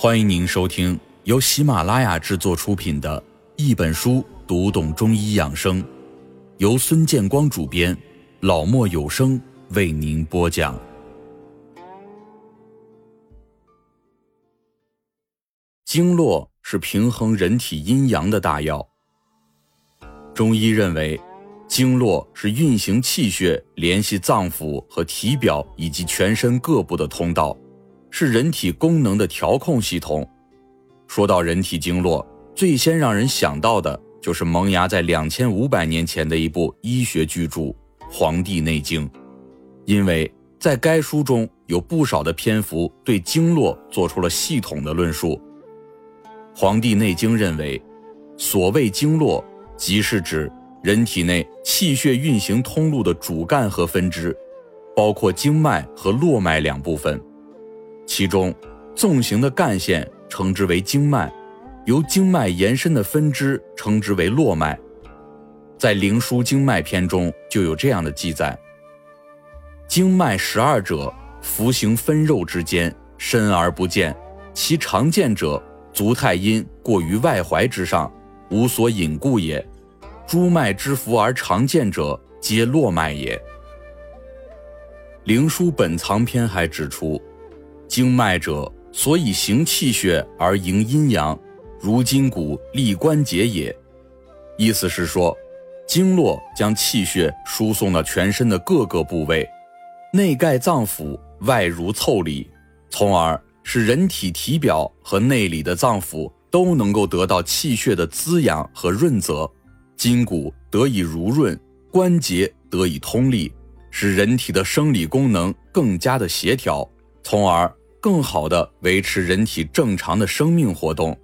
欢迎您收听由喜马拉雅制作出品的《一本书读懂中医养生》，由孙建光主编，老莫有声为您播讲。经络是平衡人体阴阳的大药。中医认为，经络是运行气血、联系脏腑和体表以及全身各部的通道。是人体功能的调控系统。说到人体经络，最先让人想到的就是萌芽在两千五百年前的一部医学巨著《黄帝内经》，因为在该书中有不少的篇幅对经络做出了系统的论述。《黄帝内经》认为，所谓经络，即是指人体内气血运行通路的主干和分支，包括经脉和络脉两部分。其中，纵行的干线称之为经脉，由经脉延伸的分支称之为络脉。在《灵枢·经脉篇》中就有这样的记载：经脉十二者，浮行分肉之间，深而不见。其常见者，足太阴过于外踝之上，无所隐故也。诸脉之浮而常见者，皆络脉也。《灵枢·本藏篇》还指出。经脉者，所以行气血而营阴阳，如筋骨立关节也。意思是说，经络将气血输送到全身的各个部位，内盖脏腑，外如腠理，从而使人体体表和内里的脏腑都能够得到气血的滋养和润泽，筋骨得以濡润，关节得以通利，使人体的生理功能更加的协调，从而。更好的维持人体正常的生命活动，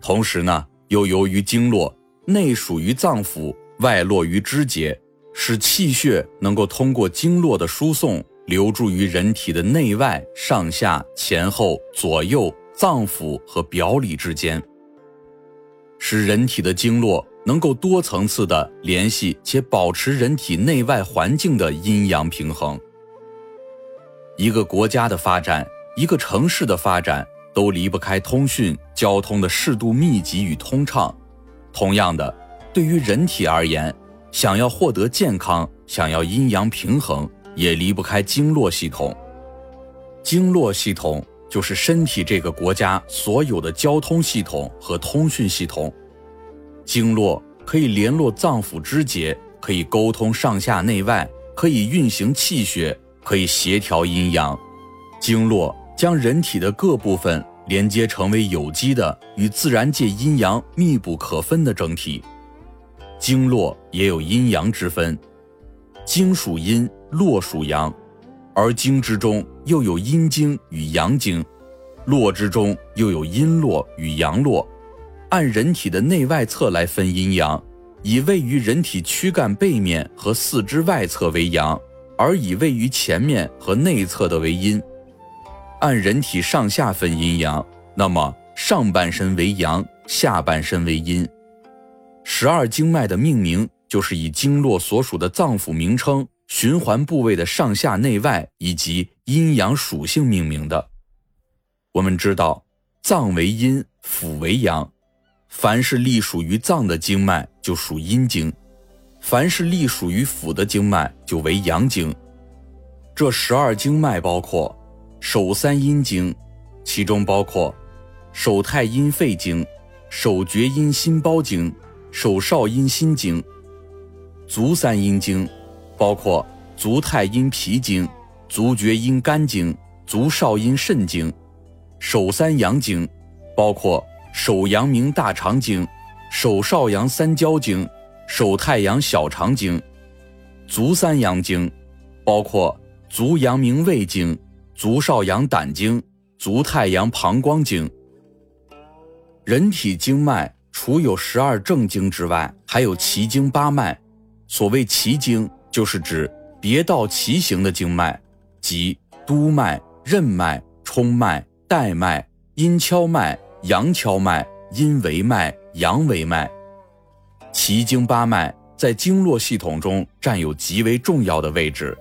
同时呢，又由于经络内属于脏腑，外络于肢节，使气血能够通过经络的输送，流注于人体的内外、上下、前后、左右、脏腑和表里之间，使人体的经络能够多层次的联系且保持人体内外环境的阴阳平衡。一个国家的发展。一个城市的发展都离不开通讯交通的适度密集与通畅。同样的，对于人体而言，想要获得健康，想要阴阳平衡，也离不开经络系统。经络系统就是身体这个国家所有的交通系统和通讯系统。经络可以联络脏腑肢节，可以沟通上下内外，可以运行气血，可以协调阴阳。经络。将人体的各部分连接成为有机的、与自然界阴阳密不可分的整体。经络也有阴阳之分，经属阴，络属阳，而经之中又有阴经与阳经，络之中又有阴络与阳络。按人体的内外侧来分阴阳，以位于人体躯干背面和四肢外侧为阳，而以位于前面和内侧的为阴。按人体上下分阴阳，那么上半身为阳，下半身为阴。十二经脉的命名就是以经络所属的脏腑名称、循环部位的上下内外以及阴阳属性命名的。我们知道，脏为阴，腑为阳。凡是隶属于脏的经脉就属阴经，凡是隶属于腑的经脉就为阳经。这十二经脉包括。手三阴经，其中包括手太阴肺经、手厥阴心包经、手少阴心经；足三阴经，包括足太阴脾经、足厥阴肝经、足少阴肾经；手三阳经，包括手阳明大肠经、手少阳三焦经、手太阳小肠经；足三阳经，包括足阳明胃经。足少阳胆经、足太阳膀胱经。人体经脉除有十二正经之外，还有奇经八脉。所谓奇经，就是指别道奇行的经脉，即督脉、任脉、冲脉、带脉、阴跷脉、阳跷脉、阴维脉、阳维脉。奇经八脉在经络系统中占有极为重要的位置，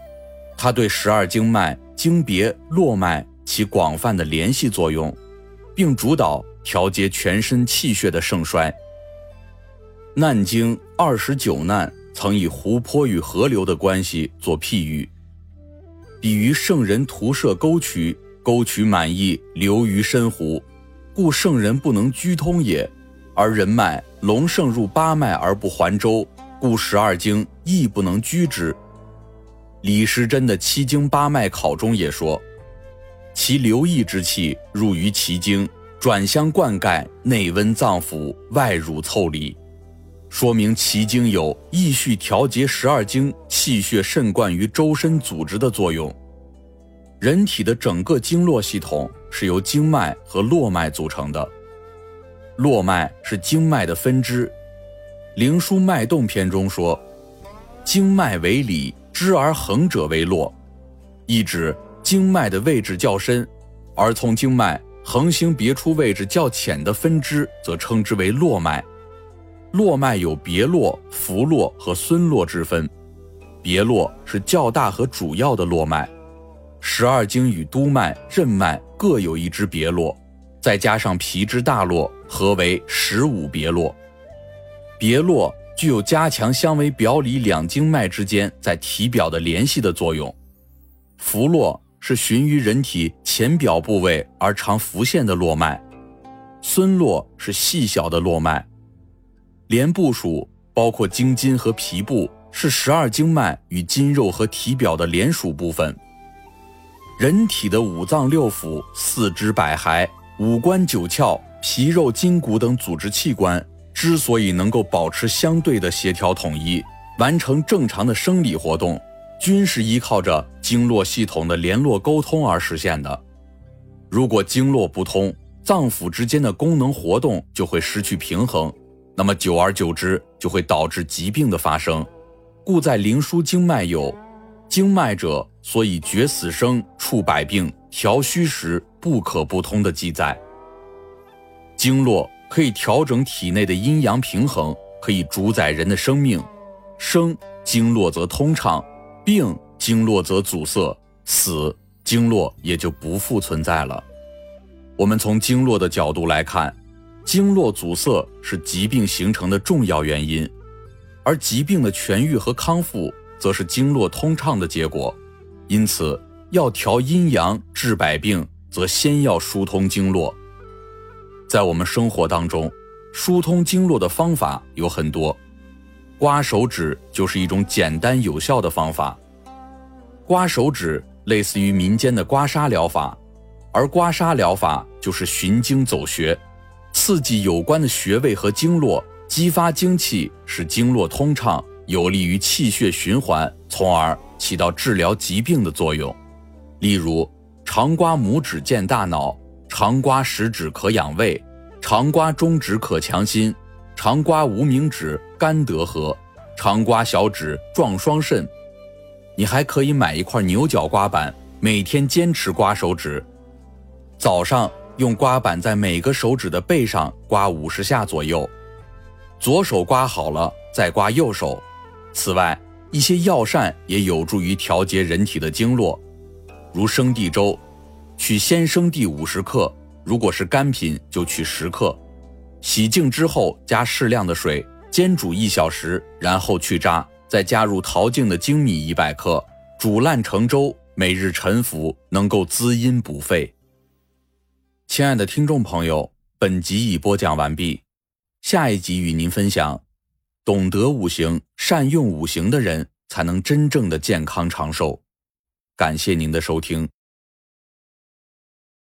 它对十二经脉。经别络脉起广泛的联系作用，并主导调节全身气血的盛衰。《难经》二十九难曾以湖泊与河流的关系做譬喻，比喻圣人徒涉沟渠，沟渠满溢，流于深湖，故圣人不能居通也；而人脉龙盛入八脉而不还周，故十二经亦不能居之。李时珍的《七经八脉考》中也说：“其流溢之气入于其经，转相灌溉，内温脏腑，外乳腠理，说明其经有益续调节十二经气血渗灌于周身组织的作用。人体的整个经络系统是由经脉和络脉组成的，络脉是经脉的分支。《灵枢·脉动篇》中说：‘经脉为里。’支而横者为络，意指经脉的位置较深，而从经脉横行别出位置较浅的分支，则称之为络脉。络脉有别络、浮络和孙络之分。别络是较大和主要的络脉，十二经与督脉、任脉各有一支别络，再加上皮之大络，合为十五别络。别络。具有加强相为表里两经脉之间在体表的联系的作用。浮络是循于人体浅表部位而常浮现的络脉，孙络是细小的络脉。连部属包括经筋和皮部，是十二经脉与筋肉和体表的连属部分。人体的五脏六腑、四肢百骸、五官九窍、皮肉筋骨等组织器官。之所以能够保持相对的协调统一，完成正常的生理活动，均是依靠着经络系统的联络沟通而实现的。如果经络不通，脏腑之间的功能活动就会失去平衡，那么久而久之就会导致疾病的发生。故在《灵枢·经脉》有“经脉者，所以决死生、处百病、调虚实，不可不通”的记载。经络。可以调整体内的阴阳平衡，可以主宰人的生命。生经络则通畅，病经络则阻塞，死经络也就不复存在了。我们从经络的角度来看，经络阻塞是疾病形成的重要原因，而疾病的痊愈和康复则是经络通畅的结果。因此，要调阴阳、治百病，则先要疏通经络。在我们生活当中，疏通经络的方法有很多，刮手指就是一种简单有效的方法。刮手指类似于民间的刮痧疗法，而刮痧疗法就是循经走穴，刺激有关的穴位和经络，激发精气，使经络通畅，有利于气血循环，从而起到治疗疾病的作用。例如，常刮拇指健大脑。常刮食指可养胃，常刮中指可强心，常刮无名指肝得和，常刮小指壮双肾。你还可以买一块牛角刮板，每天坚持刮手指。早上用刮板在每个手指的背上刮五十下左右，左手刮好了再刮右手。此外，一些药膳也有助于调节人体的经络，如生地粥。取鲜生地五十克，如果是干品就取十克，洗净之后加适量的水煎煮一小时，然后去渣，再加入淘净的精米一百克，煮烂成粥，每日晨服，能够滋阴补肺。亲爱的听众朋友，本集已播讲完毕，下一集与您分享：懂得五行、善用五行的人，才能真正的健康长寿。感谢您的收听。